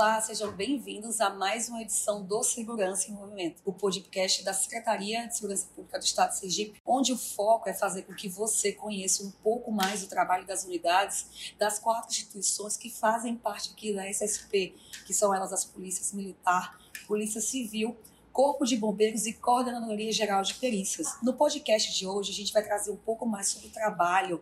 Olá, sejam bem-vindos a mais uma edição do Segurança em Movimento, o podcast da Secretaria de Segurança Pública do Estado de Sergipe, onde o foco é fazer com que você conheça um pouco mais do trabalho das unidades das quatro instituições que fazem parte aqui da SSP, que são elas as Polícias Militar, Polícia Civil Corpo de Bombeiros e Coordenadoria Geral de Perícias. No podcast de hoje, a gente vai trazer um pouco mais sobre o trabalho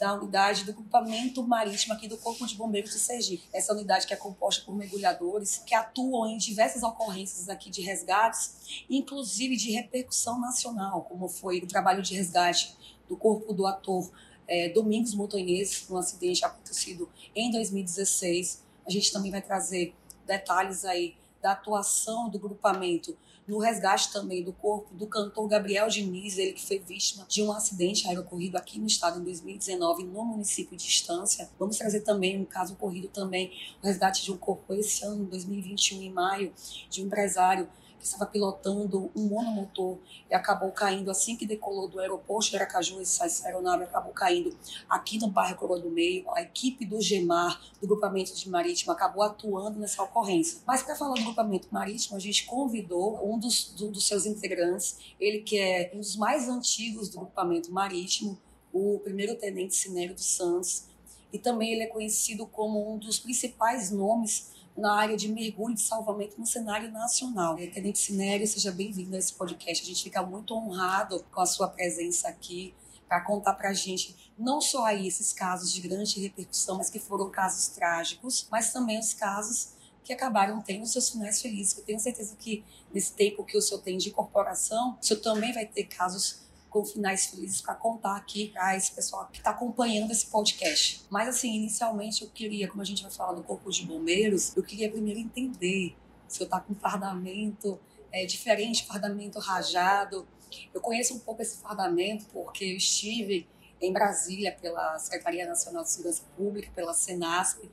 da unidade do grupamento marítimo aqui do Corpo de Bombeiros de Sergipe. Essa unidade que é composta por mergulhadores que atuam em diversas ocorrências aqui de resgates, inclusive de repercussão nacional, como foi o trabalho de resgate do corpo do ator é, Domingos Montanhês, um acidente acontecido em 2016. A gente também vai trazer detalhes aí da atuação do grupamento no resgate também do corpo do cantor Gabriel Diniz, ele que foi vítima de um acidente aéreo ocorrido aqui no estado em 2019, no município de Estância. Vamos trazer também um caso ocorrido também, o resgate de um corpo esse ano, 2021, em maio, de um empresário que estava pilotando um monomotor e acabou caindo assim que decolou do aeroporto de Aracaju, essa aeronave acabou caindo aqui no bairro Coroa do Meio. A equipe do GEMAR, do grupamento de marítimo, acabou atuando nessa ocorrência. Mas para falar do grupamento marítimo, a gente convidou um dos, do, dos seus integrantes, ele que é um dos mais antigos do grupamento marítimo, o primeiro tenente Sinério dos Santos, e também ele é conhecido como um dos principais nomes na área de mergulho e de salvamento no cenário nacional. Tenente Sinério, seja bem-vindo a esse podcast. A gente fica muito honrado com a sua presença aqui para contar para a gente não só aí esses casos de grande repercussão, mas que foram casos trágicos, mas também os casos que acabaram tendo seus finais felizes. Eu tenho certeza que nesse tempo que o senhor tem de corporação, o senhor também vai ter casos com finais felizes para contar aqui para esse pessoal que está acompanhando esse podcast. Mas assim, inicialmente eu queria, como a gente vai falar do Corpo de Bombeiros, eu queria primeiro entender se eu está com fardamento é, diferente, fardamento rajado. Eu conheço um pouco esse fardamento porque eu estive em Brasília pela Secretaria Nacional de Segurança Pública, pela Senasp,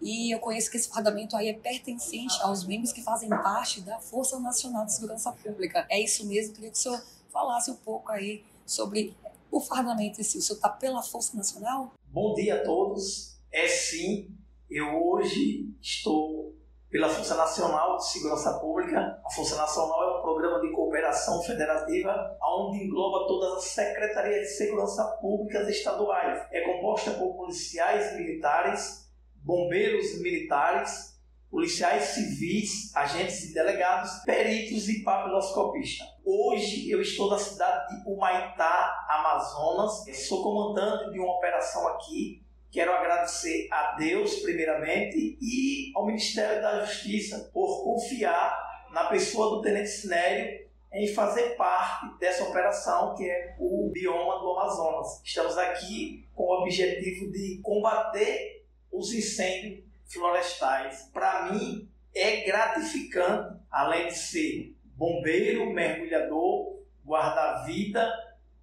e eu conheço que esse fardamento aí é pertencente aos membros que fazem parte da Força Nacional de Segurança Pública. É isso mesmo? Queria que o senhor falasse um pouco aí sobre o fardamento em si. O senhor está pela Força Nacional? Bom dia a todos. É sim, eu hoje estou pela Força Nacional de Segurança Pública. A Força Nacional é um programa de cooperação federativa onde engloba todas as secretarias de segurança públicas estaduais. É composta por policiais militares, bombeiros militares, policiais civis, agentes e delegados, peritos e papiloscopistas. Hoje eu estou na cidade de Humaitá, Amazonas. Sou comandante de uma operação aqui. Quero agradecer a Deus, primeiramente, e ao Ministério da Justiça por confiar na pessoa do Tenente Sinério em fazer parte dessa operação que é o bioma do Amazonas. Estamos aqui com o objetivo de combater os incêndios florestais, para mim, é gratificante, além de ser bombeiro, mergulhador, guarda-vida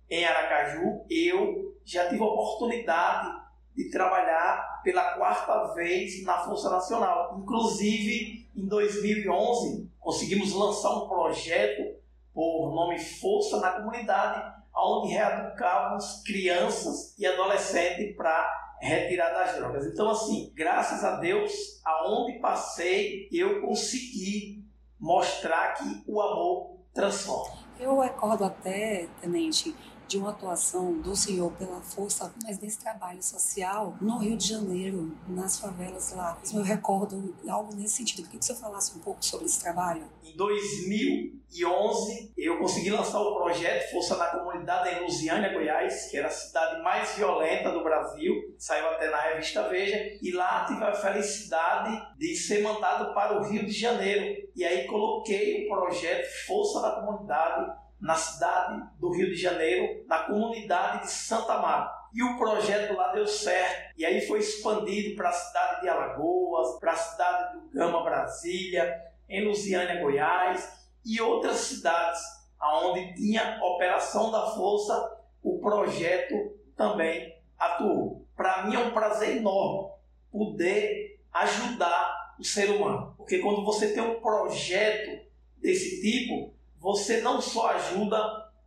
em Aracaju, eu já tive a oportunidade de trabalhar pela quarta vez na Força Nacional. Inclusive, em 2011, conseguimos lançar um projeto por nome Força na Comunidade, onde reeducávamos crianças e adolescentes para retirar das drogas. Então, assim, graças a Deus, aonde passei, eu consegui mostrar que o amor transforma. Eu recordo até, tenente, de uma atuação do senhor pela força, mas desse trabalho social no Rio de Janeiro, nas favelas lá. Eu recordo algo nesse sentido. Por que você falasse um pouco sobre esse trabalho? Em 2011, eu consegui lançar o projeto Força na Comunidade em Lusiânia, Goiás, que era a cidade mais violenta do Brasil. Saiu até na revista Veja. E lá tive a felicidade de ser mandado para o Rio de Janeiro. E aí coloquei o projeto Força na Comunidade na cidade do Rio de Janeiro, na comunidade de Santa Marta. E o projeto lá deu certo. E aí foi expandido para a cidade de Alagoas, para a cidade do Gama, Brasília, em Lusiânia, Goiás e outras cidades onde tinha operação da força, o projeto também atuou. Para mim é um prazer enorme poder ajudar o ser humano, porque quando você tem um projeto desse tipo, você não só ajuda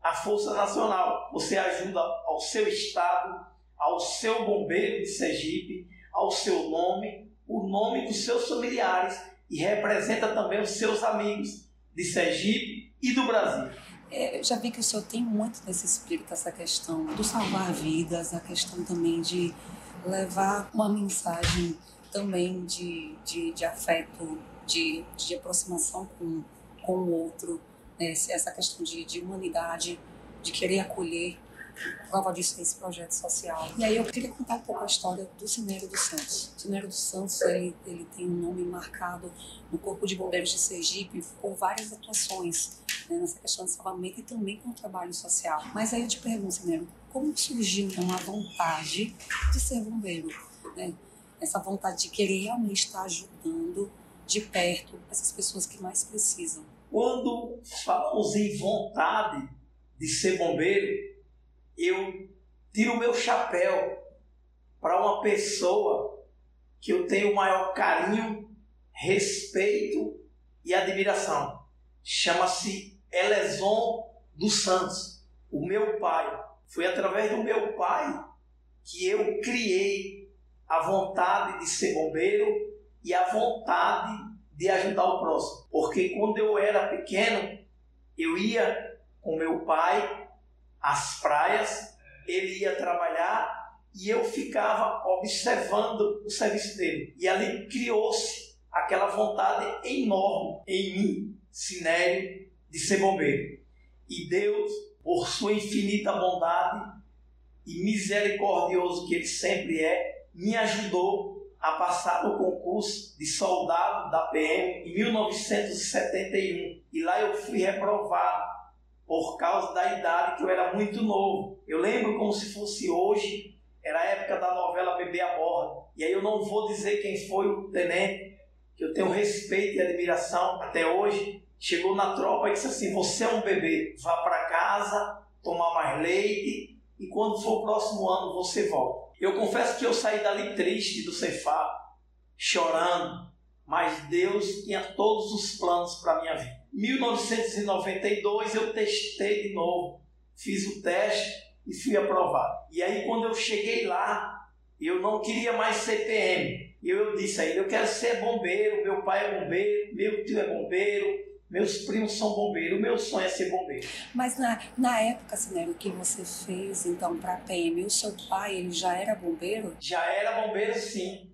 a Força Nacional, você ajuda ao seu Estado, ao seu bombeiro de Sergipe, ao seu nome, o nome dos seus familiares e representa também os seus amigos de Sergipe e do Brasil. É, eu já vi que o senhor tem muito nesse espírito, essa questão do salvar vidas, a questão também de levar uma mensagem também de, de, de afeto, de, de aproximação com, com o outro? Essa questão de, de humanidade, de querer acolher. Prova disso é esse projeto social. E aí eu queria contar um pouco a história do Cineiro dos Santos. O Cineiro dos Santos ele, ele tem um nome marcado no Corpo de Bombeiros de Sergipe por várias atuações né, nessa questão de salvamento e também com o trabalho social. Mas aí eu te pergunto, Cineiro, como surgiu então a vontade de ser bombeiro? Né? Essa vontade de querer realmente estar ajudando de perto essas pessoas que mais precisam. Quando falamos em vontade de ser bombeiro, eu tiro o meu chapéu para uma pessoa que eu tenho o maior carinho, respeito e admiração. Chama-se Eleson dos Santos, o meu pai. Foi através do meu pai que eu criei a vontade de ser bombeiro e a vontade de ajudar o próximo. Porque quando eu era pequeno, eu ia com meu pai às praias, ele ia trabalhar e eu ficava observando o serviço dele. E ali criou-se aquela vontade enorme em mim, Sinério, de ser bombeiro. E Deus, por sua infinita bondade e misericordioso que Ele sempre é, me ajudou a passar no concurso de soldado da PM em 1971. E lá eu fui reprovado por causa da idade que eu era muito novo. Eu lembro como se fosse hoje, era a época da novela Bebê a Bordo. E aí eu não vou dizer quem foi o tenente, que eu tenho respeito e admiração até hoje. Chegou na tropa e disse assim: Você é um bebê, vá para casa, tomar mais leite e quando for o próximo ano você volta. Eu confesso que eu saí dali triste do Cefar, chorando, mas Deus tinha todos os planos para minha vida. 1992 eu testei de novo, fiz o teste e fui aprovado. E aí quando eu cheguei lá, eu não queria mais ser PM. E eu disse a ele, eu quero ser bombeiro, meu pai é bombeiro, meu tio é bombeiro, meus primos são bombeiros, o meu sonho é ser bombeiro. Mas na, na época, Sinero, que você fez então para a PM, o seu pai ele já era bombeiro? Já era bombeiro sim,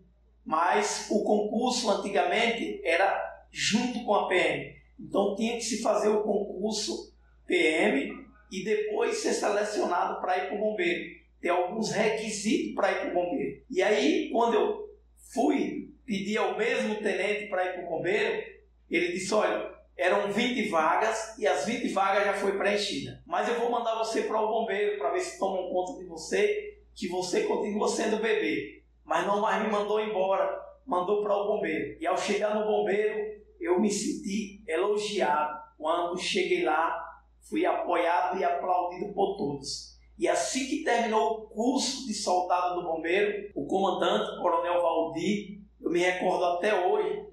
mas o concurso antigamente era junto com a PM. Então tinha que se fazer o concurso PM e depois ser selecionado para ir para o bombeiro. Tem alguns requisitos para ir para o bombeiro. E aí, quando eu fui pedir ao mesmo tenente para ir para o bombeiro, ele disse: Olha, eram 20 vagas e as 20 vagas já foi preenchida. Mas eu vou mandar você para o bombeiro para ver se tomam conta de você, que você continua sendo bebê. Mas não mais me mandou embora, mandou para o bombeiro. E ao chegar no bombeiro, eu me senti elogiado. Quando cheguei lá, fui apoiado e aplaudido por todos. E assim que terminou o curso de soldado do bombeiro, o comandante, coronel Valdir, eu me recordo até hoje,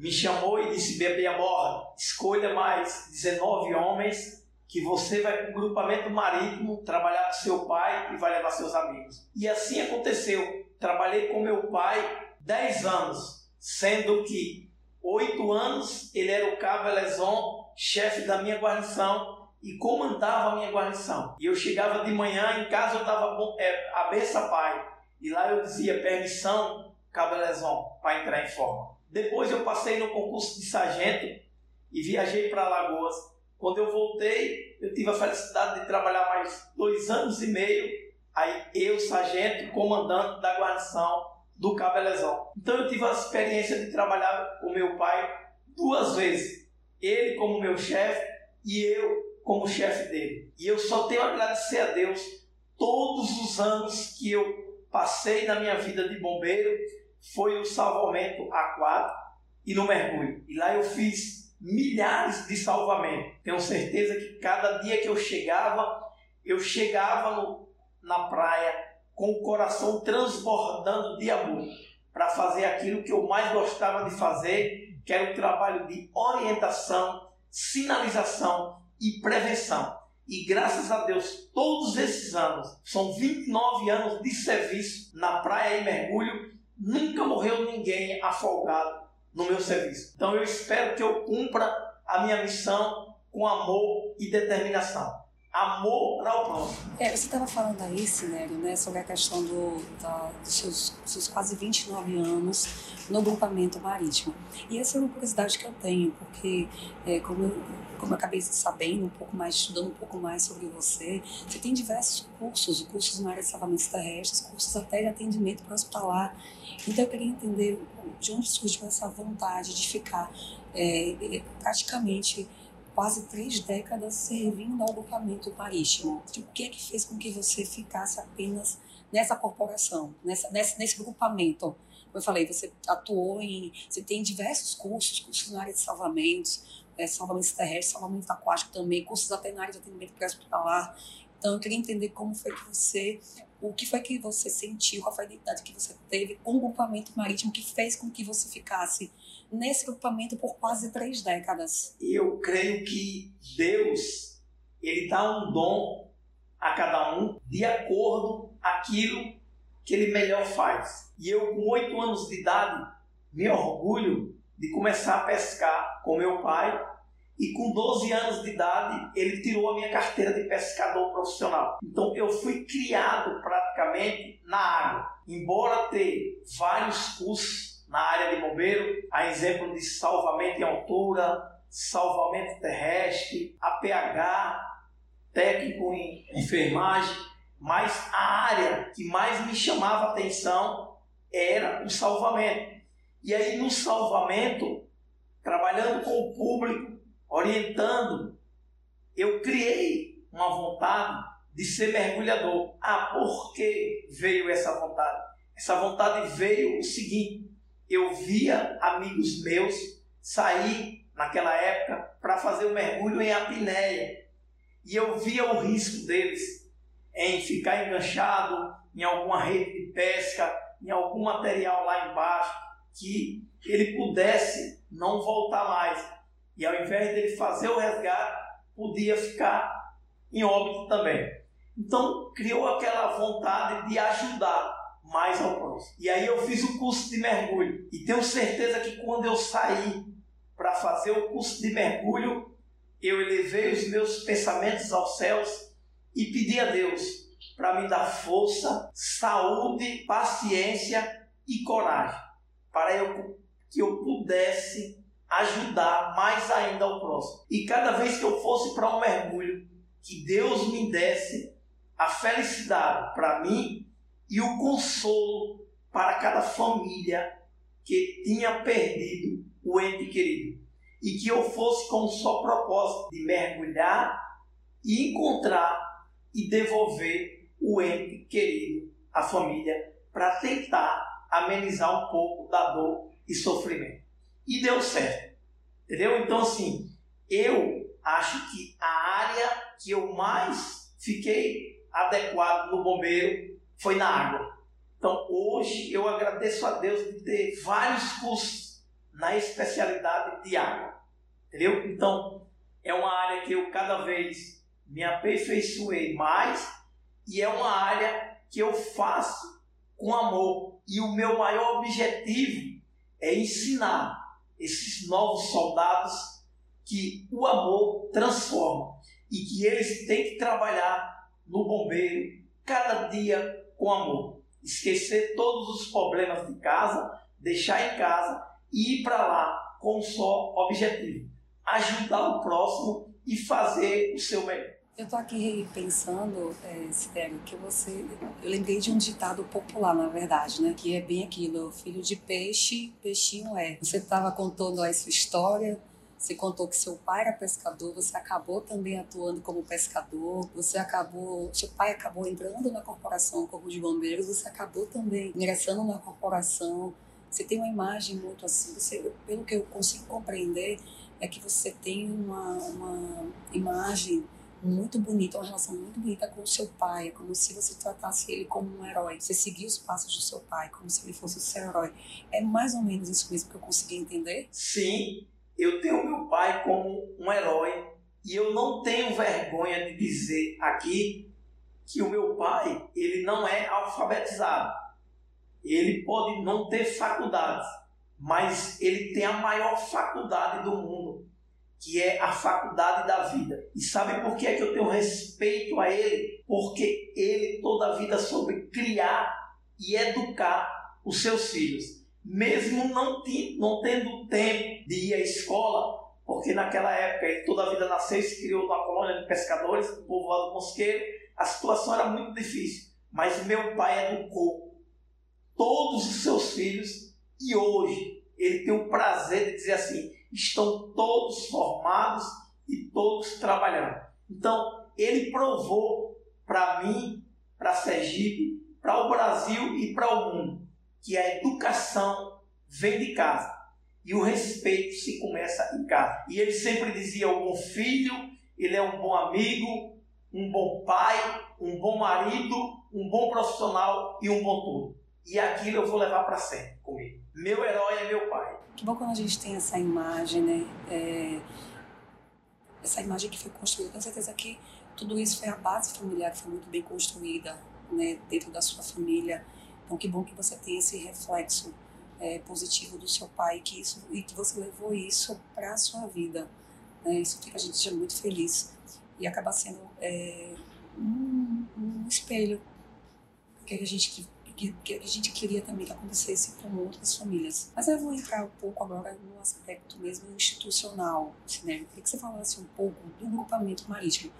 me chamou e disse: Bebê Amor, escolha mais 19 homens que você vai para o grupamento marítimo trabalhar com seu pai e vai levar seus amigos. E assim aconteceu. Trabalhei com meu pai 10 anos, sendo que 8 anos ele era o cabo Eleson, chefe da minha guarnição e comandava a minha guarnição. E eu chegava de manhã em casa, eu estava é, a beça pai. E lá eu dizia permissão, cabo Eleson, para entrar em forma. Depois eu passei no concurso de sargento e viajei para Alagoas. Quando eu voltei, eu tive a felicidade de trabalhar mais dois anos e meio. Aí eu, sargento, comandante da guarnição do Cabo Elezão. Então eu tive a experiência de trabalhar com meu pai duas vezes. Ele como meu chefe e eu como chefe dele. E eu só tenho a agradecer a Deus todos os anos que eu passei na minha vida de bombeiro foi o salvamento A4 e no mergulho. E lá eu fiz milhares de salvamentos. Tenho certeza que cada dia que eu chegava, eu chegava no, na praia com o coração transbordando de amor para fazer aquilo que eu mais gostava de fazer, que era o trabalho de orientação, sinalização e prevenção. E graças a Deus, todos esses anos, são 29 anos de serviço na praia e mergulho, Nunca morreu ninguém afogado no meu serviço. Então eu espero que eu cumpra a minha missão com amor e determinação amor ao próximo. É, você estava falando aí, Sinério, né, sobre a questão do, da, dos seus, seus quase 29 anos no grupamento marítimo. E essa é uma curiosidade que eu tenho, porque é, como, eu, como eu acabei sabendo um pouco mais, estudando um pouco mais sobre você, você tem diversos cursos, cursos na área de salvamentos terrestres, cursos até de atendimento para hospitalar. Então eu queria entender de onde surgiu essa vontade de ficar é, é praticamente quase três décadas servindo ao grupamento marítimo. O que é que fez com que você ficasse apenas nessa corporação, nessa, nesse, nesse grupamento? Como eu falei, você atuou em. Você tem diversos cursos, cursos na área de salvamentos, é, salvamentos terrestres, salvamento aquático também, cursos até na área de atendimento pré-hospitalar. Então, eu queria entender como foi que você o que foi que você sentiu, qual foi a identidade que você teve com o grupamento marítimo que fez com que você ficasse nesse grupamento por quase três décadas? Eu creio que Deus, ele dá um dom a cada um de acordo aquilo que ele melhor faz. E eu, com oito anos de idade, me orgulho de começar a pescar com meu pai e com 12 anos de idade ele tirou a minha carteira de pescador profissional. Então eu fui criado praticamente na água. Embora ter vários cursos na área de bombeiro, a exemplo de salvamento em altura, salvamento terrestre, APH, técnico em enfermagem, mas a área que mais me chamava atenção era o salvamento. E aí no salvamento, trabalhando com o público, orientando, eu criei uma vontade de ser mergulhador. Ah, por que veio essa vontade? Essa vontade veio o seguinte: eu via amigos meus sair naquela época para fazer o um mergulho em apneia. E eu via o risco deles em ficar enganchado em alguma rede de pesca, em algum material lá embaixo, que ele pudesse não voltar mais. E ao invés dele fazer o resgate, podia ficar em óbito também. Então criou aquela vontade de ajudar mais ao próximo. E aí eu fiz o curso de mergulho. E tenho certeza que quando eu saí para fazer o curso de mergulho, eu elevei os meus pensamentos aos céus e pedi a Deus para me dar força, saúde, paciência e coragem para eu, que eu pudesse ajudar mais ainda ao próximo. E cada vez que eu fosse para um mergulho, que Deus me desse a felicidade para mim e o consolo para cada família que tinha perdido o ente querido. E que eu fosse com só propósito de mergulhar e encontrar e devolver o ente querido à família para tentar amenizar um pouco da dor e sofrimento. E deu certo. Entendeu? Então, assim, eu acho que a área que eu mais fiquei adequado no bombeiro foi na água. Então, hoje eu agradeço a Deus de ter vários cursos na especialidade de água. Entendeu? Então, é uma área que eu cada vez me aperfeiçoei mais e é uma área que eu faço com amor. E o meu maior objetivo é ensinar esses novos soldados que o amor transforma e que eles têm que trabalhar no bombeiro cada dia com amor. Esquecer todos os problemas de casa, deixar em casa e ir para lá com um só objetivo: ajudar o próximo e fazer o seu melhor. Eu estou aqui pensando, é, que você. Eu lembrei de um ditado popular, na verdade, né? Que é bem aquilo: filho de peixe, peixinho é. Você estava contando a sua história, você contou que seu pai era pescador, você acabou também atuando como pescador, você acabou, seu pai acabou entrando na corporação Corpo de Bombeiros, você acabou também ingressando na corporação. Você tem uma imagem muito assim, você, pelo que eu consigo compreender, é que você tem uma, uma imagem muito bonita, uma relação muito bonita com o seu pai. É como se você tratasse ele como um herói. Você seguia os passos do seu pai, como se ele fosse o seu herói. É mais ou menos isso mesmo que eu consegui entender? Sim, eu tenho meu pai como um herói. E eu não tenho vergonha de dizer aqui que o meu pai, ele não é alfabetizado. Ele pode não ter faculdades, mas ele tem a maior faculdade do mundo, que é a faculdade da vida. E sabe por que é que eu tenho respeito a ele? Porque ele toda a vida soube criar e educar os seus filhos, mesmo não, não tendo tempo de ir à escola, porque naquela época toda a vida nasceu se criou numa colônia de pescadores, o povoado mosqueiro, a situação era muito difícil. Mas meu pai educou todos os seus filhos e hoje ele tem o prazer de dizer assim: estão todos formados e todos trabalhando. Então, ele provou para mim, para Sergipe, para o Brasil e para o mundo que a educação vem de casa e o respeito se começa em casa. E ele sempre dizia: o bom filho, ele é um bom amigo, um bom pai, um bom marido, um bom profissional e um bom tudo. E aquilo eu vou levar para sempre comigo. Meu herói é meu pai. Que bom quando a gente tem essa imagem, né? É... Essa imagem que foi construída, com certeza que tudo isso foi a base familiar que foi muito bem construída, né? Dentro da sua família. Então, que bom que você tem esse reflexo é, positivo do seu pai que isso, e que você levou isso para a sua vida. Né? Isso fica a gente já muito feliz e acaba sendo é, um, um, espelho que a gente que, que, a gente queria também que acontecesse com outras famílias. Mas eu vou entrar um pouco agora no aspecto mesmo institucional, né? Eu queria que você falasse um pouco do grupamento marítimo.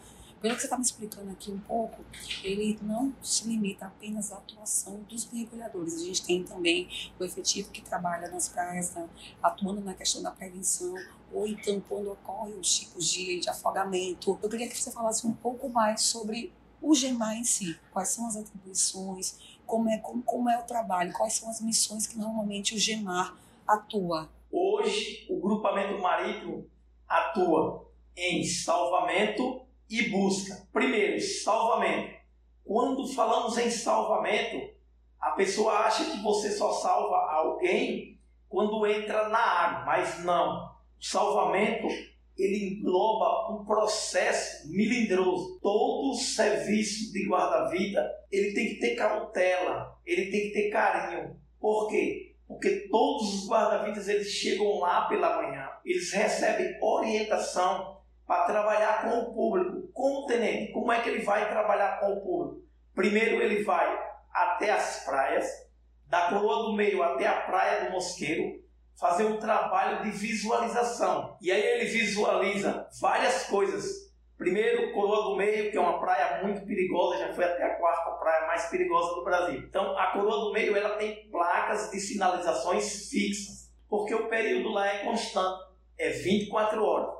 Pelo que você está me explicando aqui um pouco, ele não se limita apenas à atuação dos mergulhadores. A gente tem também o efetivo que trabalha nas praias, né, atuando na questão da prevenção, ou então quando ocorrem os tipos de, de afogamento. Eu queria que você falasse um pouco mais sobre o GEMAR em si, quais são as atribuições, como é, como, como é o trabalho, quais são as missões que normalmente o GEMAR atua. Hoje, o grupamento marítimo atua em salvamento e busca. Primeiro, salvamento. Quando falamos em salvamento, a pessoa acha que você só salva alguém quando entra na água, mas não. O salvamento ele engloba um processo milindroso. Todo serviço de guarda-vida ele tem que ter cautela, ele tem que ter carinho. Por quê? Porque todos os guarda-vidas eles chegam lá pela manhã, eles recebem orientação para trabalhar com o público. Como tenente, como é que ele vai trabalhar com o público? Primeiro ele vai até as praias, da Coroa do Meio até a Praia do Mosqueiro, fazer um trabalho de visualização. E aí ele visualiza várias coisas. Primeiro, Coroa do Meio, que é uma praia muito perigosa, já foi até a quarta praia mais perigosa do Brasil. Então, a Coroa do Meio ela tem placas de sinalizações fixas, porque o período lá é constante, é 24 horas.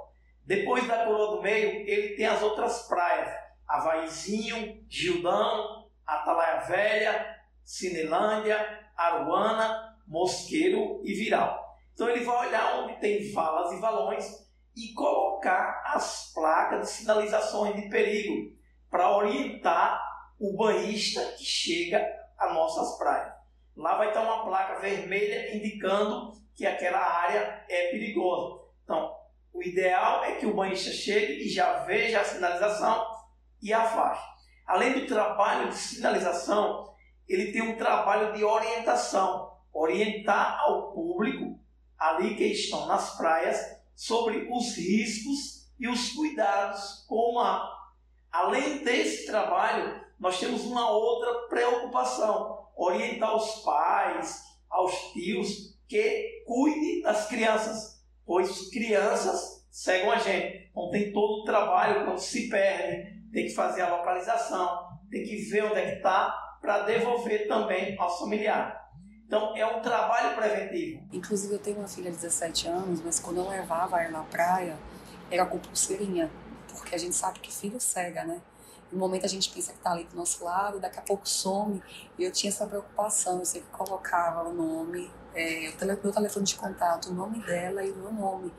Depois da Coroa do Meio, ele tem as outras praias: Havaizinho, Gildão, Atalaia Velha, Cinelândia, Aruana, Mosqueiro e Viral. Então ele vai olhar onde tem valas e valões e colocar as placas de sinalizações de perigo para orientar o banhista que chega às nossas praias. Lá vai estar uma placa vermelha indicando que aquela área é perigosa. Então, o ideal é que o banhista chegue e já veja a sinalização e afaste. Além do trabalho de sinalização, ele tem um trabalho de orientação, orientar ao público ali que estão nas praias sobre os riscos e os cuidados com o. Além desse trabalho, nós temos uma outra preocupação: orientar os pais, aos tios que cuidem das crianças pois crianças seguem a gente. Então tem todo o trabalho quando se perde, tem que fazer a localização, tem que ver onde é que está para devolver também ao familiar. Então é um trabalho preventivo. Inclusive eu tenho uma filha de 17 anos, mas quando eu levava ela na praia, era com pulseirinha, porque a gente sabe que filho cega, né? No momento a gente pensa que está ali do nosso lado, daqui a pouco some. E eu tinha essa preocupação, eu sempre colocava o nome, é, o meu telefone de contato, o nome dela e o meu nome.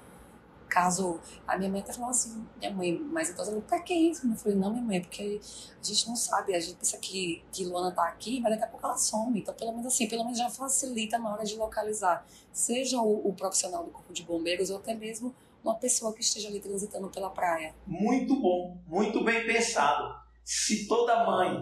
Caso a minha mãe até falou assim, minha mãe mais idosa, falou, pra que isso? Eu falei, não, minha mãe, porque a gente não sabe, a gente pensa que, que Luana tá aqui, mas daqui a pouco ela some. Então, pelo menos assim, pelo menos já facilita na hora de localizar. Seja o, o profissional do Corpo de Bombeiros ou até mesmo uma pessoa que esteja ali transitando pela praia. Muito bom, muito bem pensado. Se toda mãe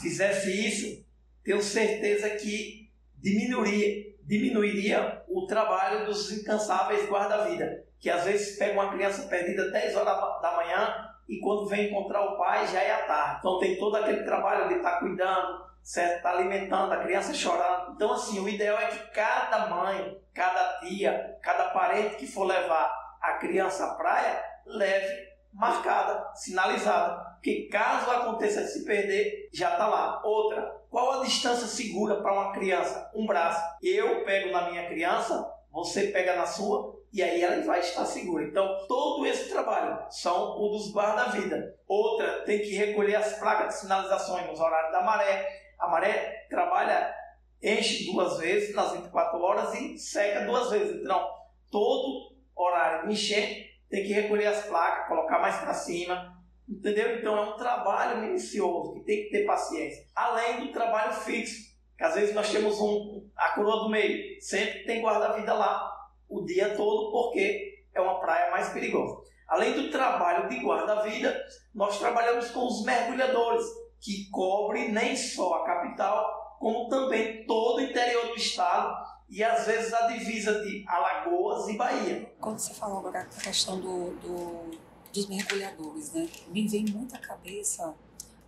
fizesse isso, tenho certeza que diminuiria, diminuiria o trabalho dos incansáveis guarda-vida, que às vezes pega uma criança perdida 10 horas da manhã e quando vem encontrar o pai já é à tarde. Então tem todo aquele trabalho de estar tá cuidando, certo? Tá alimentando a criança chorando. Então assim, o ideal é que cada mãe, cada tia, cada parente que for levar a criança à praia, leve marcada, sinalizada. Porque caso aconteça de se perder, já está lá. Outra, qual a distância segura para uma criança? Um braço. Eu pego na minha criança, você pega na sua, e aí ela vai estar segura. Então, todo esse trabalho são o dos guarda-vida. Outra, tem que recolher as placas de sinalizações nos horários da maré. A maré trabalha, enche duas vezes nas 24 horas e seca duas vezes. Então, todo horário de enchente tem que recolher as placas, colocar mais para cima, entendeu? Então é um trabalho minucioso que tem que ter paciência. Além do trabalho fixo, que às vezes nós temos um, a coroa do meio, sempre tem guarda-vida lá o dia todo, porque é uma praia mais perigosa. Além do trabalho de guarda-vida, nós trabalhamos com os mergulhadores, que cobrem nem só a capital, como também todo o interior do estado e às vezes a divisa de Alagoas e Bahia. Quando você falou agora a questão do, do, dos mergulhadores, né? Me vem muito à cabeça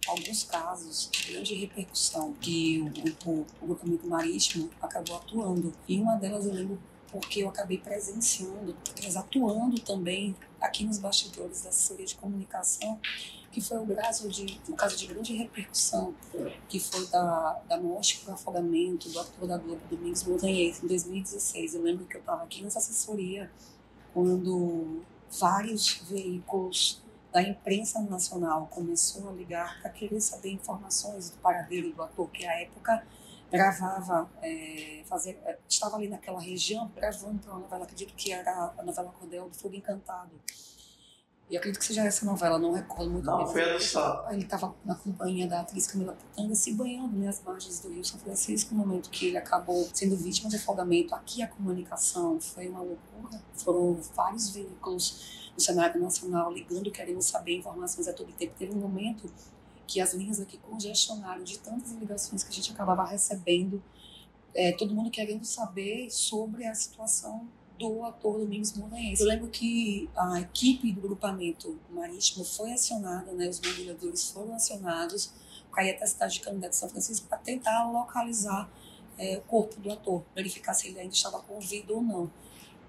alguns casos de grande repercussão que o grupo, o grupamento marítimo acabou atuando. E uma delas eu lembro porque eu acabei presenciando, eles atuando também aqui nos bastidores da assessoria de comunicação, que foi o caso de, um caso de grande repercussão, que foi da, da morte por afogamento do ator da Globo Domingos Montanhês, em 2016. Eu lembro que eu estava aqui nessa assessoria quando vários veículos da imprensa nacional começou a ligar para querer saber informações do paradeiro do ator, que à época gravava, é, estava ali naquela região gravando uma novela, acredito que era a novela Cordel do Fogo Encantado. E acredito que seja essa novela, não recordo muito não, bem. Não, foi Sá. Ele estava na companhia da atriz Camila Pitanga se banhando nas margens do Rio São Francisco, no momento que ele acabou sendo vítima de afogamento. Aqui a comunicação foi uma loucura. Foram vários veículos no cenário nacional ligando, querendo saber informações a todo tempo. Teve um momento que as linhas aqui congestionaram de tantas ligações que a gente acabava recebendo, é, todo mundo querendo saber sobre a situação do ator Domingos Montanhense. Eu lembro que a equipe do grupamento marítimo foi acionada, né, os mergulhadores foram acionados para ir até a cidade de Canindé de São Francisco para tentar localizar é, o corpo do ator, verificar se ele ainda estava com vida ou não.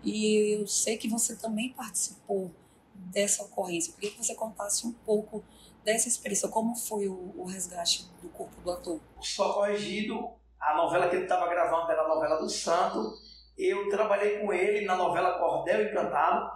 E eu sei que você também participou dessa ocorrência. Eu queria que você contasse um pouco dessa experiência, como foi o, o resgate do corpo do ator? Só corrigido, a novela que ele estava gravando era a novela do Santo. Eu trabalhei com ele na novela Cordel Encantado,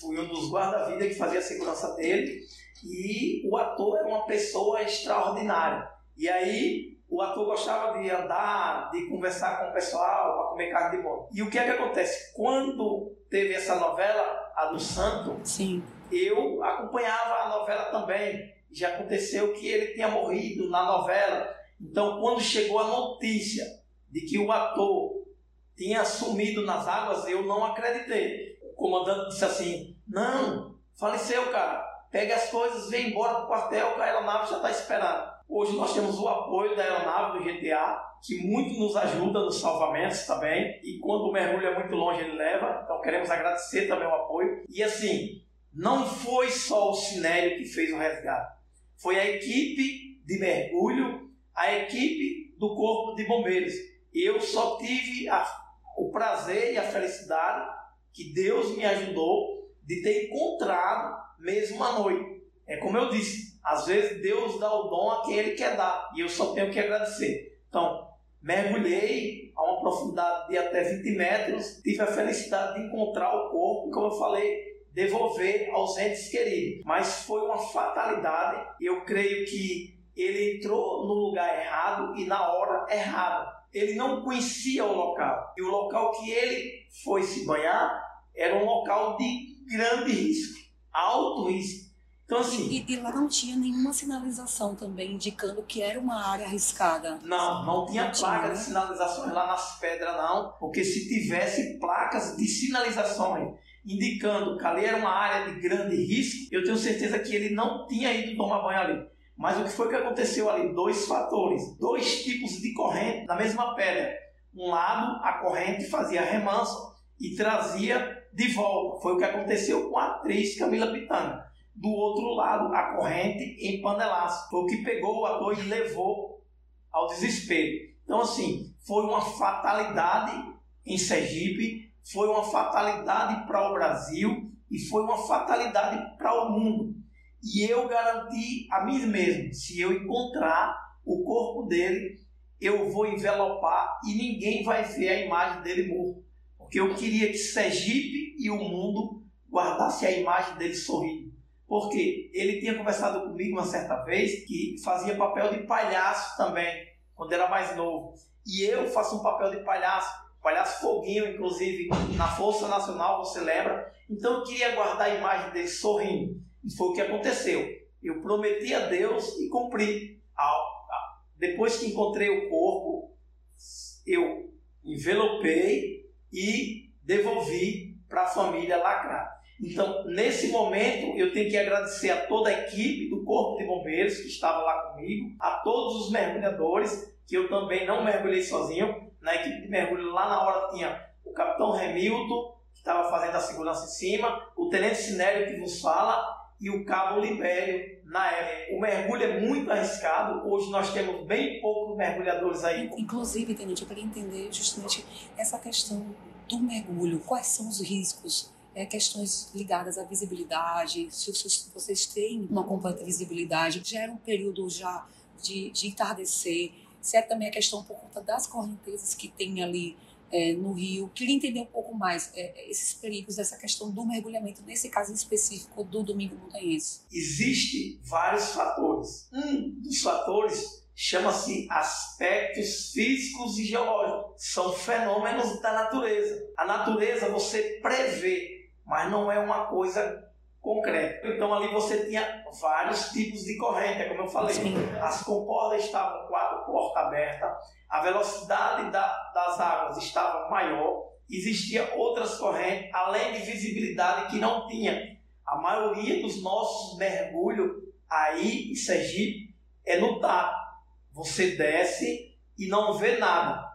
fui um dos guarda-vida que fazia a segurança dele, e o ator era uma pessoa extraordinária. E aí o ator gostava de andar, de conversar com o pessoal, para comer carne de boi. E o que é que acontece? Quando teve essa novela, a do Santo, Sim. eu acompanhava a novela também já aconteceu que ele tinha morrido na novela. Então, quando chegou a notícia de que o ator tinha sumido nas águas, eu não acreditei. O comandante disse assim: Não, faleceu, cara. Pega as coisas, vem embora do quartel, que a aeronave já está esperando. Hoje nós temos o apoio da aeronave do GTA, que muito nos ajuda nos salvamentos também. E quando o mergulho é muito longe, ele leva. Então queremos agradecer também o apoio. E assim, não foi só o Sinério que fez o resgate foi a equipe de mergulho, a equipe do Corpo de Bombeiros. Eu só tive a, o prazer e a felicidade que Deus me ajudou de ter encontrado mesmo à noite. É como eu disse, às vezes Deus dá o dom a quem Ele quer dar e eu só tenho que agradecer. Então, mergulhei a uma profundidade de até 20 metros, tive a felicidade de encontrar o corpo, como eu falei, devolver aos entes queridos. Mas foi uma fatalidade. Eu creio que ele entrou no lugar errado e na hora errada. Ele não conhecia o local. E o local que ele foi se banhar era um local de grande risco, alto risco. Então, assim, e, e, lá não tinha nenhuma sinalização também indicando que era uma área arriscada? Não, não tinha não placa tinha, de sinalizações lá nas pedras, não. Porque se tivesse placas de sinalizações indicando que ali era uma área de grande risco, eu tenho certeza que ele não tinha ido tomar banho ali. Mas o que foi que aconteceu ali? Dois fatores, dois tipos de corrente na mesma pedra. Um lado, a corrente fazia remanso e trazia de volta. Foi o que aconteceu com a atriz Camila Pitanga. Do outro lado, a corrente em panelaço. Foi o que pegou o ator e levou ao desespero. Então, assim, foi uma fatalidade em Sergipe, foi uma fatalidade para o Brasil e foi uma fatalidade para o mundo. E eu garanti a mim mesmo: se eu encontrar o corpo dele, eu vou envelopar e ninguém vai ver a imagem dele morto. Porque eu queria que Sergipe e o mundo guardassem a imagem dele sorrindo. Porque ele tinha conversado comigo uma certa vez que fazia papel de palhaço também, quando era mais novo. E eu faço um papel de palhaço, palhaço foguinho, inclusive, na Força Nacional, você lembra? Então eu queria guardar a imagem dele sorrindo. E foi o que aconteceu. Eu prometi a Deus e cumpri. Depois que encontrei o corpo, eu envelopei e devolvi para a família lacrar. Então, nesse momento, eu tenho que agradecer a toda a equipe do Corpo de Bombeiros que estava lá comigo, a todos os mergulhadores, que eu também não mergulhei sozinho. Na equipe de mergulho, lá na hora, tinha o capitão Remilton, que estava fazendo a segurança em cima, o tenente Sinério que vos fala, e o cabo Libério na época. O mergulho é muito arriscado, hoje nós temos bem poucos mergulhadores aí. Inclusive, Tenente, eu queria entender justamente essa questão do mergulho, quais são os riscos? É, questões ligadas à visibilidade, se vocês têm uma completa visibilidade, gera um período já de, de entardecer, se é também a questão por conta das correntezas que tem ali é, no Rio. Queria entender um pouco mais é, esses perigos dessa questão do mergulhamento, nesse caso específico do Domingo Montanhense. Existem vários fatores. Um dos fatores chama-se aspectos físicos e geológicos. São fenômenos da natureza. A natureza você prevê, mas não é uma coisa concreta. Então ali você tinha vários tipos de corrente, é como eu falei. Sim. As comportas estavam quatro portas abertas, a velocidade da, das águas estava maior, existia outras correntes, além de visibilidade que não tinha. A maioria dos nossos mergulhos aí em Sergipe é no TAP. Você desce e não vê nada.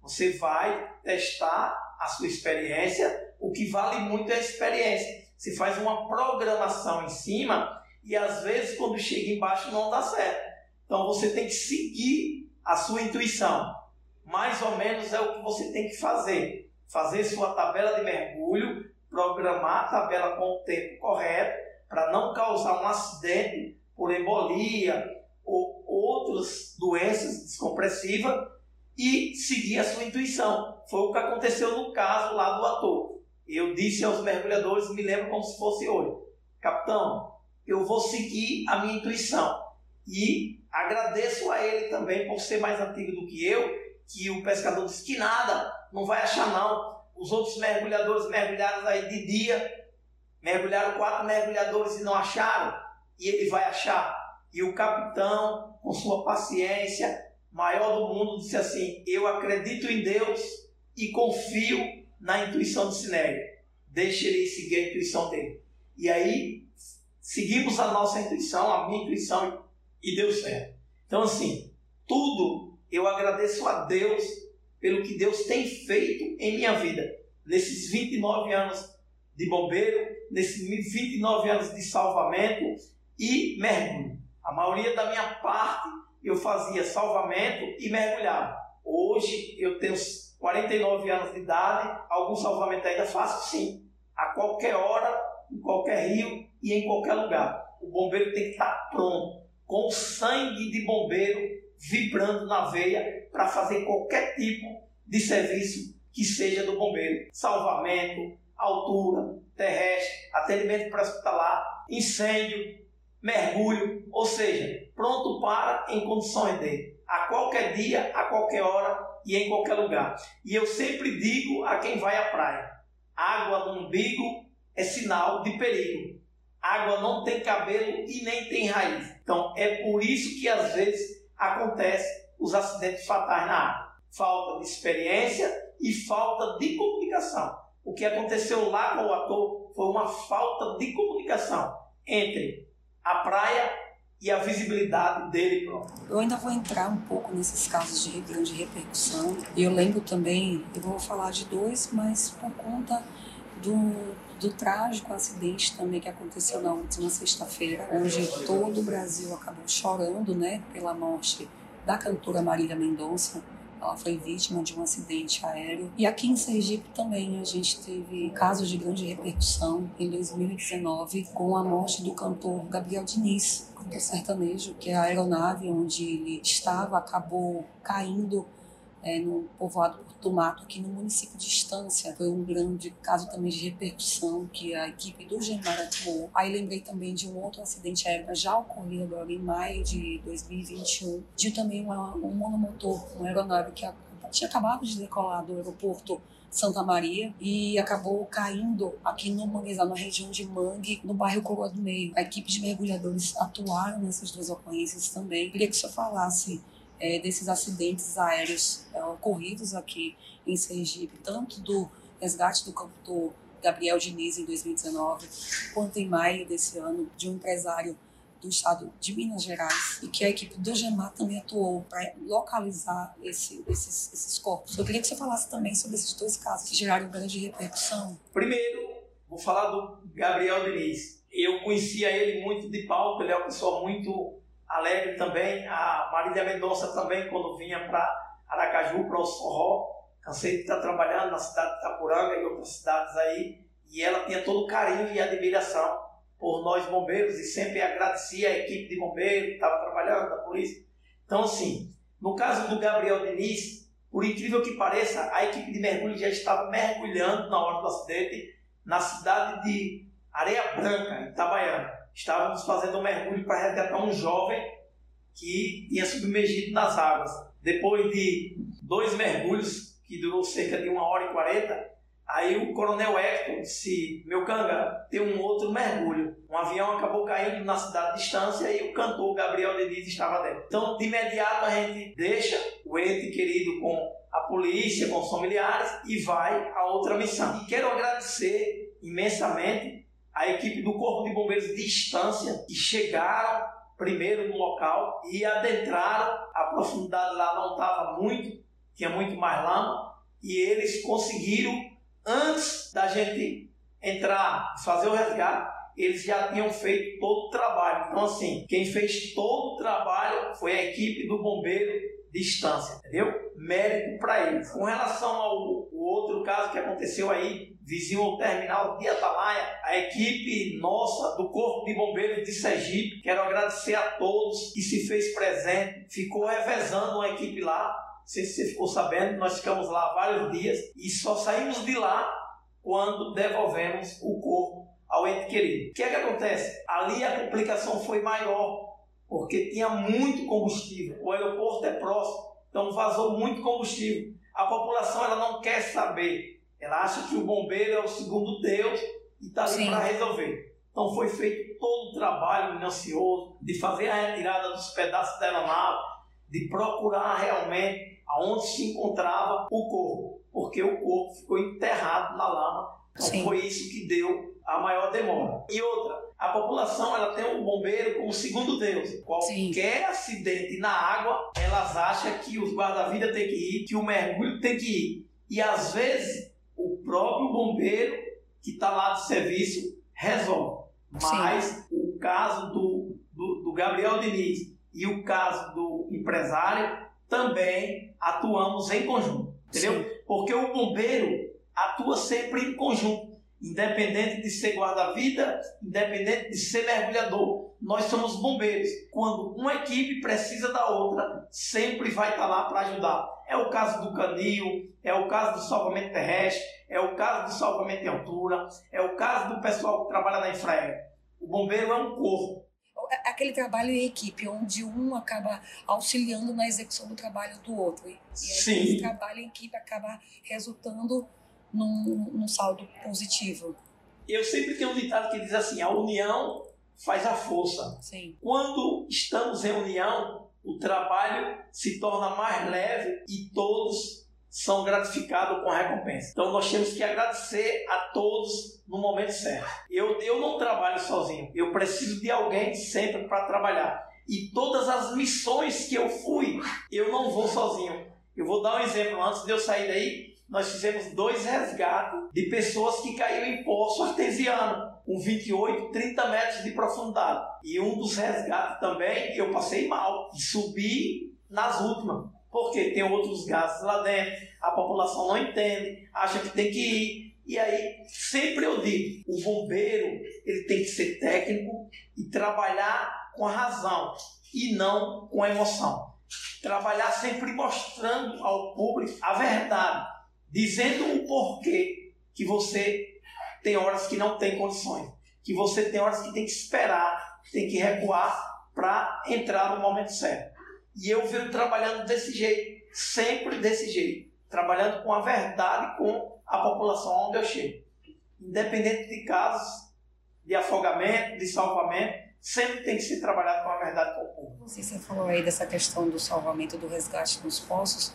Você vai testar a sua experiência. O que vale muito é a experiência. Se faz uma programação em cima e às vezes quando chega embaixo não dá certo. Então você tem que seguir a sua intuição. Mais ou menos é o que você tem que fazer. Fazer sua tabela de mergulho, programar a tabela com o tempo correto para não causar um acidente por embolia ou outras doenças descompressivas e seguir a sua intuição. Foi o que aconteceu no caso lá do ator. Eu disse aos mergulhadores, me lembro como se fosse hoje, capitão, eu vou seguir a minha intuição. E Agradeço a ele também por ser mais antigo do que eu, que o pescador disse que nada, não vai achar não. Os outros mergulhadores mergulharam aí de dia, mergulharam quatro mergulhadores e não acharam, e ele vai achar. E o capitão, com sua paciência, maior do mundo, disse assim: Eu acredito em Deus e confio na intuição de Sinério. Deixe ele seguir a intuição dele. E aí, seguimos a nossa intuição, a minha intuição e deu certo. Então, assim, tudo eu agradeço a Deus pelo que Deus tem feito em minha vida. Nesses 29 anos de bombeiro, nesses 29 anos de salvamento e mergulho. A maioria da minha parte eu fazia salvamento e mergulhava. Hoje eu tenho 49 anos de idade, algum salvamento ainda faço sim. A qualquer hora, em qualquer rio e em qualquer lugar. O bombeiro tem que estar pronto com o sangue de bombeiro vibrando na veia para fazer qualquer tipo de serviço que seja do bombeiro. Salvamento, altura, terrestre, atendimento para hospitalar, incêndio, mergulho, ou seja, pronto para em condições de a qualquer dia, a qualquer hora e em qualquer lugar. E eu sempre digo a quem vai à praia: água no umbigo é sinal de perigo. Água não tem cabelo e nem tem raiz. Então é por isso que às vezes acontece os acidentes fatais na água. Falta de experiência e falta de comunicação. O que aconteceu lá com o ator foi uma falta de comunicação entre a praia e a visibilidade dele próprio. Eu ainda vou entrar um pouco nesses casos de grande repercussão. Eu lembro também, eu vou falar de dois, mas por conta do, do trágico acidente também que aconteceu na última sexta-feira, onde todo o Brasil acabou chorando, né, pela morte da cantora Marília Mendonça. Ela foi vítima de um acidente aéreo. E aqui em Sergipe também a gente teve casos de grande repercussão em 2019 com a morte do cantor Gabriel Diniz, cantor sertanejo, que a aeronave onde ele estava acabou caindo é, no povoado Porto Mato, aqui no município de Estância. Foi um grande caso também de repercussão que a equipe do Gemar atuou. Aí lembrei também de um outro acidente aéreo já ocorrido agora em maio de 2021, de também uma, um monomotor, uma aeronave que tinha acabado de decolar do aeroporto Santa Maria e acabou caindo aqui no Manguezal, na região de Mangue, no bairro Coroa do Meio. A equipe de mergulhadores atuaram nessas duas ocorrências também. Queria que o senhor falasse é, desses acidentes aéreos é, ocorridos aqui em Sergipe, tanto do resgate do cantor Gabriel Diniz em 2019, quanto em maio desse ano, de um empresário do estado de Minas Gerais e que a equipe do GEMAR também atuou para localizar esse, esses, esses corpos. Eu queria que você falasse também sobre esses dois casos que geraram grande repercussão. Primeiro, vou falar do Gabriel Diniz. Eu conhecia ele muito de palco, ele é uma pessoa muito alegre também. A Marília Mendonça também, quando vinha para Aracaju, para o Sorró. Cansei de estar trabalhando na cidade de Itapuranga e outras cidades aí. E ela tinha todo carinho e admiração por nós bombeiros e sempre agradecia a equipe de bombeiros que estava trabalhando, da polícia. Então, assim, no caso do Gabriel Diniz, por incrível que pareça, a equipe de mergulho já estava mergulhando na hora do acidente na cidade de Areia Branca, em Itabaiana estávamos fazendo um mergulho para resgatar um jovem que tinha submergido nas águas. Depois de dois mergulhos, que durou cerca de uma hora e quarenta, aí o coronel Hector disse: Meu canga, tem um outro mergulho. Um avião acabou caindo na cidade de distância e o cantor Gabriel Diniz estava dentro. Então, de imediato, a gente deixa o ente querido com a polícia, com os familiares e vai a outra missão. E quero agradecer imensamente a equipe do Corpo de Bombeiros de Distância e chegaram primeiro no local e adentraram. A profundidade lá não estava muito, tinha muito mais lama, e eles conseguiram, antes da gente entrar, fazer o resgate, eles já tinham feito todo o trabalho. Então, assim, quem fez todo o trabalho foi a equipe do bombeiro distância, entendeu? Mérito para eles. Com relação ao outro caso que aconteceu aí, vizinho ao terminal de Atalaia, a equipe nossa do Corpo de Bombeiros de Sergipe, quero agradecer a todos que se fez presente, ficou revezando uma equipe lá, não sei se você ficou sabendo, nós ficamos lá vários dias e só saímos de lá quando devolvemos o corpo ao ente querido. O que é que acontece? Ali a complicação foi maior, porque tinha muito combustível. O aeroporto é próximo, então vazou muito combustível. A população ela não quer saber. Ela acha que o bombeiro é o segundo Deus e está ali para resolver. Então foi feito todo o trabalho minucioso de fazer a retirada dos pedaços da aeronave, de procurar realmente aonde se encontrava o corpo, porque o corpo ficou enterrado na lama. Então Sim. foi isso que deu a maior demora. E outra, a população ela tem o bombeiro como segundo Deus. Qualquer Sim. acidente na água, elas acham que os guarda-vida tem que ir, que o mergulho tem que ir. E às vezes o próprio bombeiro que está lá de serviço resolve. Mas Sim. o caso do, do, do Gabriel Diniz e o caso do empresário também atuamos em conjunto. Entendeu? Sim. Porque o bombeiro atua sempre em conjunto independente de ser guarda-vida, independente de ser mergulhador. Nós somos bombeiros. Quando uma equipe precisa da outra, sempre vai estar lá para ajudar. É o caso do canil, é o caso do salvamento terrestre, é o caso do salvamento em altura, é o caso do pessoal que trabalha na infraero. O bombeiro é um corpo. É aquele trabalho em equipe, onde um acaba auxiliando na execução do trabalho do outro. E Sim. esse trabalho em equipe acaba resultando num, num saldo positivo. Eu sempre tenho um ditado que diz assim: a união faz a força. Sim. Quando estamos em união, o trabalho se torna mais leve e todos são gratificados com a recompensa. Então nós temos que agradecer a todos no momento certo. Eu, eu não trabalho sozinho, eu preciso de alguém sempre para trabalhar. E todas as missões que eu fui, eu não vou sozinho. Eu vou dar um exemplo. Antes de eu sair daí, nós fizemos dois resgates de pessoas que caíram em poço artesiano, com 28, 30 metros de profundidade. E um dos resgates também, eu passei mal, de subir nas últimas. Porque tem outros gases lá dentro, a população não entende, acha que tem que ir. E aí, sempre eu digo, o bombeiro, ele tem que ser técnico e trabalhar com a razão e não com a emoção. Trabalhar sempre mostrando ao público a verdade, dizendo o porquê que você tem horas que não tem condições, que você tem horas que tem que esperar, tem que recuar para entrar no momento certo. E eu venho trabalhando desse jeito, sempre desse jeito, trabalhando com a verdade com a população onde eu chego. Independente de casos de afogamento, de salvamento, sempre tem que ser trabalhado com a verdade com o povo. Você falou aí dessa questão do salvamento, do resgate nos poços.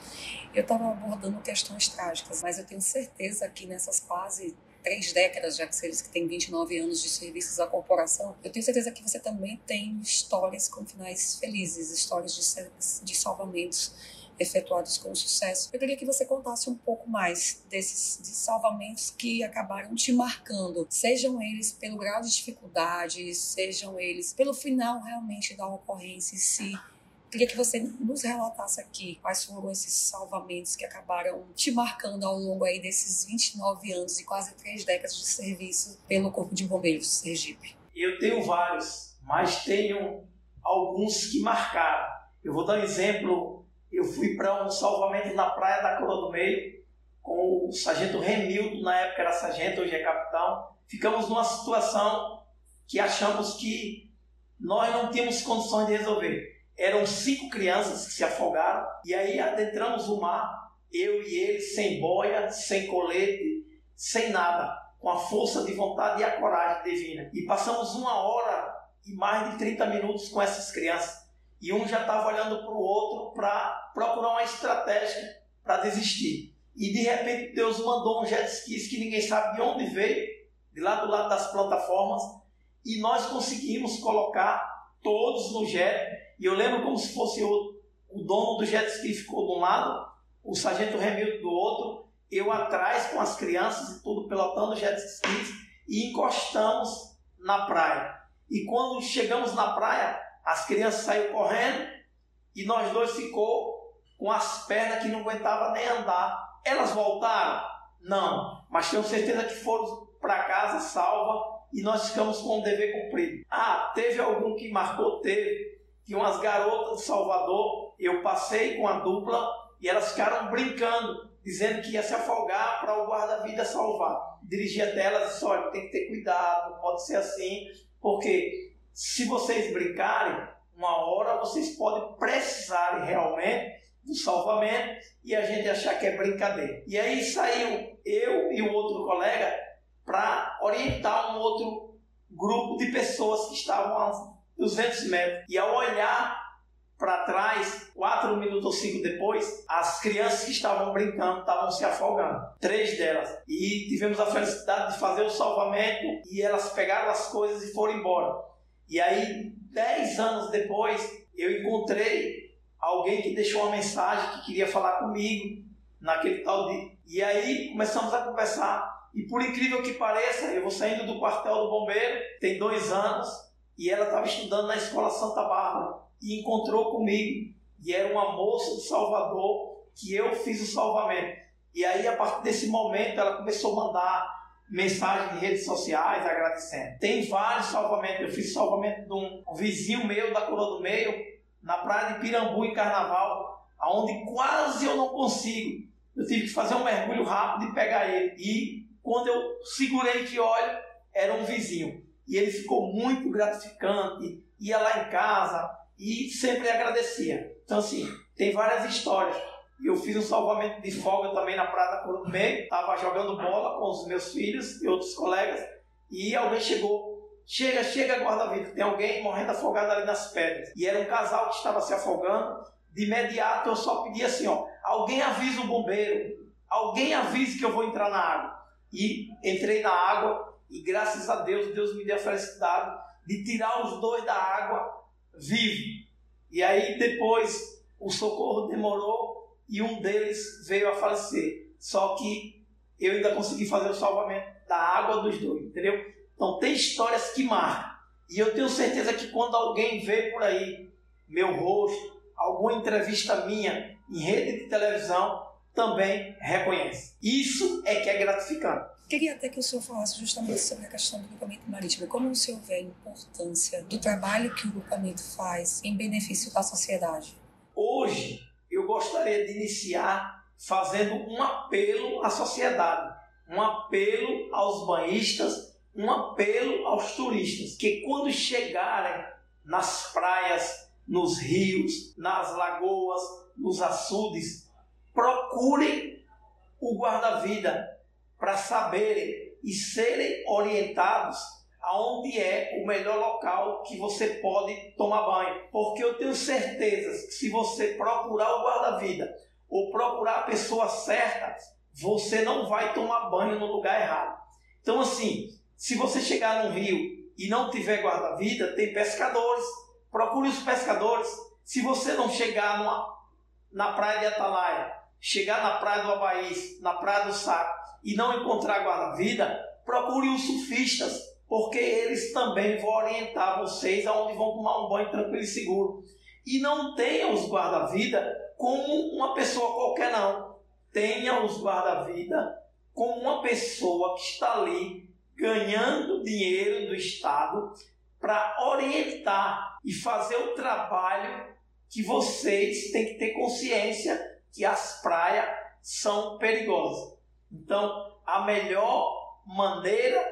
Eu estava abordando questões trágicas, mas eu tenho certeza que nessas quase três décadas, já que vocês que têm 29 anos de serviços à corporação, eu tenho certeza que você também tem histórias com finais felizes, histórias de, de salvamentos efetuados com sucesso. Eu queria que você contasse um pouco mais desses de salvamentos que acabaram te marcando, sejam eles pelo grau de dificuldade, sejam eles pelo final realmente da ocorrência em si Queria que você nos relatasse aqui quais foram esses salvamentos que acabaram te marcando ao longo aí desses 29 anos e quase três décadas de serviço pelo Corpo de Bombeiros Sergipe. Eu tenho vários, mas tenho alguns que marcaram. Eu vou dar um exemplo. Eu fui para um salvamento na praia da Coroa do Meio com o sargento Remildo, na época era sargento, hoje é capitão. Ficamos numa situação que achamos que nós não tínhamos condições de resolver. Eram cinco crianças que se afogaram e aí adentramos o mar, eu e ele, sem boia, sem colete, sem nada, com a força de vontade e a coragem divina. E passamos uma hora e mais de 30 minutos com essas crianças. E um já estava olhando para o outro para procurar uma estratégia para desistir. E de repente Deus mandou um jet ski que ninguém sabe de onde veio, de lá do lado das plataformas, e nós conseguimos colocar todos no jet e eu lembro como se fosse o, o dono do jet ski ficou de um lado, o sargento Remildo do outro, eu atrás com as crianças e tudo, pilotando jet skis e encostamos na praia. E quando chegamos na praia, as crianças saíram correndo e nós dois ficou com as pernas que não aguentava nem andar. Elas voltaram? Não, mas tenho certeza que foram para casa salva e nós ficamos com o dever cumprido. Ah, teve algum que marcou? Teve que umas garotas de Salvador, eu passei com a dupla e elas ficaram brincando, dizendo que ia se afogar para o guarda-vida salvar. Dirigi até elas e disse: olha, tem que ter cuidado, não pode ser assim, porque se vocês brincarem, uma hora vocês podem precisar realmente do salvamento e a gente achar que é brincadeira. E aí saiu eu e o outro colega para orientar um outro grupo de pessoas que estavam 200 metros. E ao olhar para trás, quatro minutos ou cinco depois, as crianças que estavam brincando estavam se afogando. Três delas. E tivemos a felicidade de fazer o salvamento e elas pegaram as coisas e foram embora. E aí, dez anos depois, eu encontrei alguém que deixou uma mensagem que queria falar comigo naquele tal dia. E aí começamos a conversar. E por incrível que pareça, eu vou saindo do quartel do bombeiro, tem dois anos, e ela estava estudando na escola Santa Bárbara e encontrou comigo. E era uma moça de Salvador que eu fiz o salvamento. E aí, a partir desse momento, ela começou a mandar mensagens em redes sociais agradecendo. Tem vários salvamentos. Eu fiz salvamento de um, vizinho meu da Coroa do Meio, na praia de Pirambu, em Carnaval, aonde quase eu não consigo. Eu tive que fazer um mergulho rápido e pegar ele. E quando eu segurei que olho, era um vizinho. E ele ficou muito gratificante, ia lá em casa e sempre agradecia. Então, assim, tem várias histórias. Eu fiz um salvamento de folga também na Praia da Cor do Meio, estava jogando bola com os meus filhos e outros colegas, e alguém chegou. Chega, chega, guarda-vida, tem alguém morrendo afogado ali nas pedras. E era um casal que estava se afogando. De imediato eu só pedi assim: ó, alguém avisa o bombeiro, alguém avise que eu vou entrar na água. E entrei na água, e graças a Deus, Deus me deu a felicidade de tirar os dois da água vivo. E aí depois o socorro demorou e um deles veio a falecer. Só que eu ainda consegui fazer o salvamento da água dos dois, entendeu? Então tem histórias que marcam. E eu tenho certeza que quando alguém vê por aí meu rosto, alguma entrevista minha em rede de televisão, também reconhece. Isso é que é gratificante. Queria até que o senhor falasse justamente sobre a questão do grupamento marítimo. Como o senhor vê a importância do trabalho que o grupamento faz em benefício da sociedade? Hoje, eu gostaria de iniciar fazendo um apelo à sociedade, um apelo aos banhistas, um apelo aos turistas, que quando chegarem nas praias, nos rios, nas lagoas, nos açudes, procurem o guarda-vida para saberem e serem orientados aonde é o melhor local que você pode tomar banho. Porque eu tenho certeza que se você procurar o guarda-vida ou procurar a pessoa certa, você não vai tomar banho no lugar errado. Então, assim, se você chegar num rio e não tiver guarda-vida, tem pescadores. Procure os pescadores. Se você não chegar numa, na praia de Atalaia, chegar na praia do Abaís, na praia do Saco, e não encontrar guarda-vida, procure os surfistas, porque eles também vão orientar vocês aonde vão tomar um banho tranquilo e seguro. E não tenha os guarda-vida como uma pessoa qualquer, não. Tenha os guarda-vida como uma pessoa que está ali ganhando dinheiro do Estado para orientar e fazer o trabalho que vocês têm que ter consciência que as praias são perigosas. Então, a melhor maneira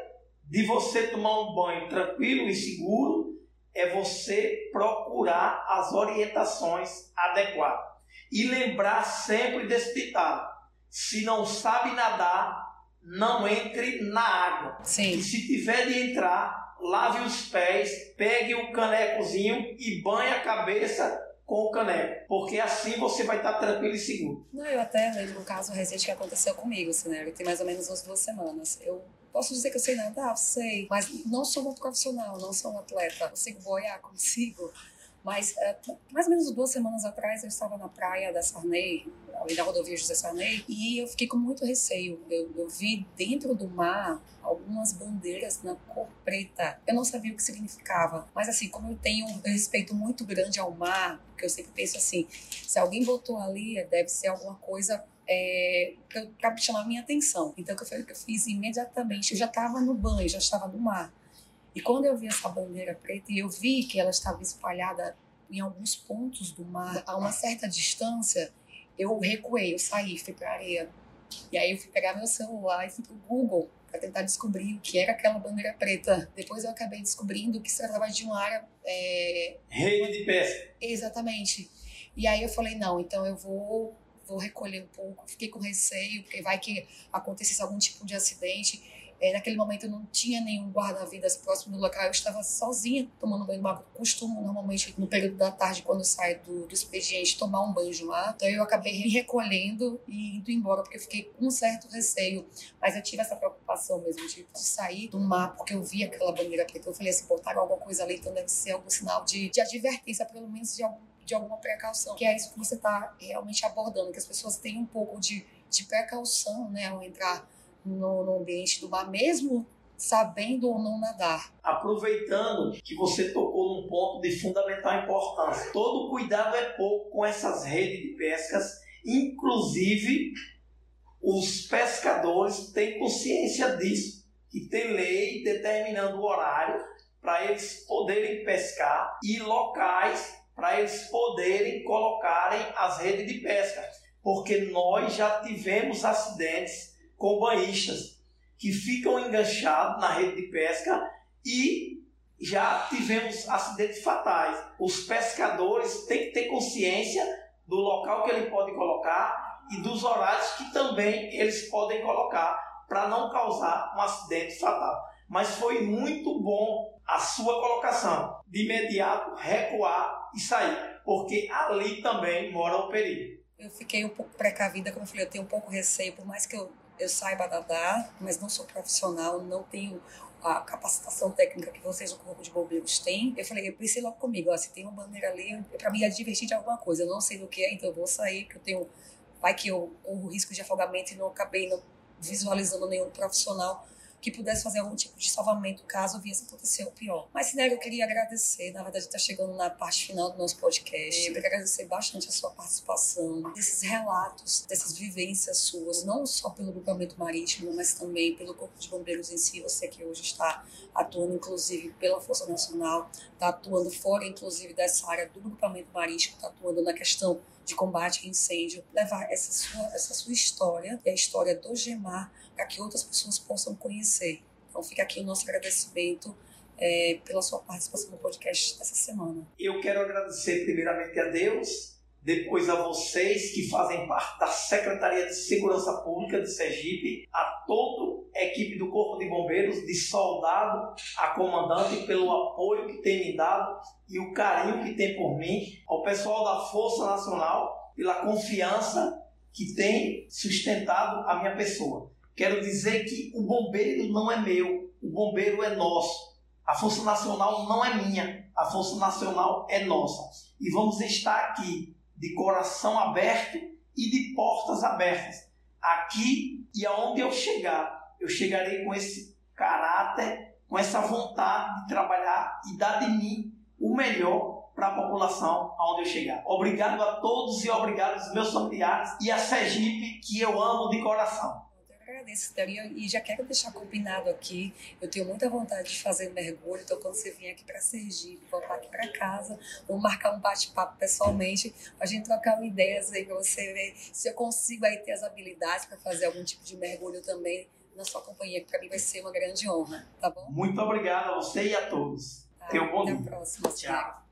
de você tomar um banho tranquilo e seguro é você procurar as orientações adequadas. E lembrar sempre desse ditado: se não sabe nadar, não entre na água. Sim. E se tiver de entrar, lave os pés, pegue o um canecozinho e banhe a cabeça com o caneco, porque assim você vai estar tranquilo e seguro. Não, eu até lembro um caso recente que aconteceu comigo, assim, né? Tem mais ou menos umas duas semanas. Eu posso dizer que eu sei nadar, sei, mas não sou um profissional, não sou um atleta. Consigo boiar, consigo. Mas é, mais ou menos duas semanas atrás eu estava na praia da Sarney, ali da rodovia José Sarney, e eu fiquei com muito receio. Eu, eu vi dentro do mar algumas bandeiras na cor preta. Eu não sabia o que significava, mas assim, como eu tenho um respeito muito grande ao mar, porque eu sempre penso assim, se alguém botou ali, deve ser alguma coisa é, para chamar minha atenção. Então, o que eu fiz imediatamente? Eu já estava no banho, já estava no mar. E quando eu vi essa bandeira preta e eu vi que ela estava espalhada em alguns pontos do mar, a uma certa distância, eu recuei, eu saí, fui para a areia. E aí eu fui pegar meu celular e fui para o Google para tentar descobrir o que era aquela bandeira preta. Depois eu acabei descobrindo que se tratava de uma área... É... Rede de pesca. Exatamente. E aí eu falei, não, então eu vou, vou recolher um pouco. Fiquei com receio, porque vai que acontecesse algum tipo de acidente. É, naquele momento eu não tinha nenhum guarda-vidas próximo do local, eu estava sozinha tomando banho no mar. Costumo normalmente no período da tarde, quando saio do, do expediente, tomar um banho de mar. Então eu acabei me recolhendo e indo embora, porque eu fiquei com um certo receio. Mas eu tive essa preocupação mesmo de, de sair do mar, porque eu vi aquela bandeira preta. Eu falei assim, botaram alguma coisa ali, então deve ser algum sinal de, de advertência, pelo menos de algum de alguma precaução, que é isso que você está realmente abordando, que as pessoas tenham um pouco de, de precaução, né, ao entrar no, no ambiente do mar, mesmo sabendo ou não nadar. Aproveitando que você tocou num ponto de fundamental importância, todo cuidado é pouco com essas redes de pescas, inclusive os pescadores têm consciência disso, que tem lei determinando o horário para eles poderem pescar e locais para eles poderem colocarem as redes de pesca, porque nós já tivemos acidentes com banhistas que ficam enganchados na rede de pesca e já tivemos acidentes fatais. Os pescadores têm que ter consciência do local que ele pode colocar e dos horários que também eles podem colocar para não causar um acidente fatal. Mas foi muito bom a sua colocação. De imediato recuar e sair, porque ali também mora o perigo. Eu fiquei um pouco precavida, como eu falei, eu tenho um pouco receio, por mais que eu eu saiba nadar, mas não sou profissional, não tenho a capacitação técnica que vocês do Corpo de Bombeiros têm, eu falei, pensei logo comigo, ó, se tem uma bandeira ali, para mim é divertir de alguma coisa, eu não sei do que é, então eu vou sair, porque eu tenho, vai que eu corro risco de afogamento e não acabei não visualizando nenhum profissional que pudesse fazer algum tipo de salvamento caso viesse acontecer o pior. Mas, Sinero, eu queria agradecer, na verdade está chegando na parte final do nosso podcast, eu queria agradecer bastante a sua participação, desses relatos, dessas vivências suas, não só pelo grupamento marítimo, mas também pelo Corpo de Bombeiros em si, você que hoje está atuando, inclusive, pela Força Nacional, está atuando fora, inclusive, dessa área do grupamento marítimo, está atuando na questão de combate a incêndio, levar essa sua, essa sua história e a história do Gemar para que outras pessoas possam conhecer. Então fica aqui o nosso agradecimento é, pela sua participação no podcast dessa semana. Eu quero agradecer primeiramente a Deus, depois a vocês que fazem parte da Secretaria de Segurança Pública de Sergipe, a toda a equipe do Corpo de Bombeiros, de soldado a comandante, pelo apoio que tem me dado e o carinho que tem por mim, ao pessoal da Força Nacional, pela confiança que tem sustentado a minha pessoa. Quero dizer que o bombeiro não é meu, o bombeiro é nosso. A Força Nacional não é minha, a Força Nacional é nossa. E vamos estar aqui de coração aberto e de portas abertas. Aqui e aonde eu chegar, eu chegarei com esse caráter, com essa vontade de trabalhar e dar de mim o melhor para a população aonde eu chegar. Obrigado a todos e obrigado aos meus familiares e a Sergipe que eu amo de coração agradeço, e já quero deixar combinado aqui. Eu tenho muita vontade de fazer mergulho, então quando você vier aqui para Sergipe, voltar aqui para casa, vamos marcar um bate-papo pessoalmente, para a gente trocar ideias aí, para você ver se eu consigo aí ter as habilidades para fazer algum tipo de mergulho também na sua companhia, que para mim vai ser uma grande honra, tá bom? Muito obrigado a você e a todos. Tá, Tenha um bom até dia. Até a próxima. Tchau.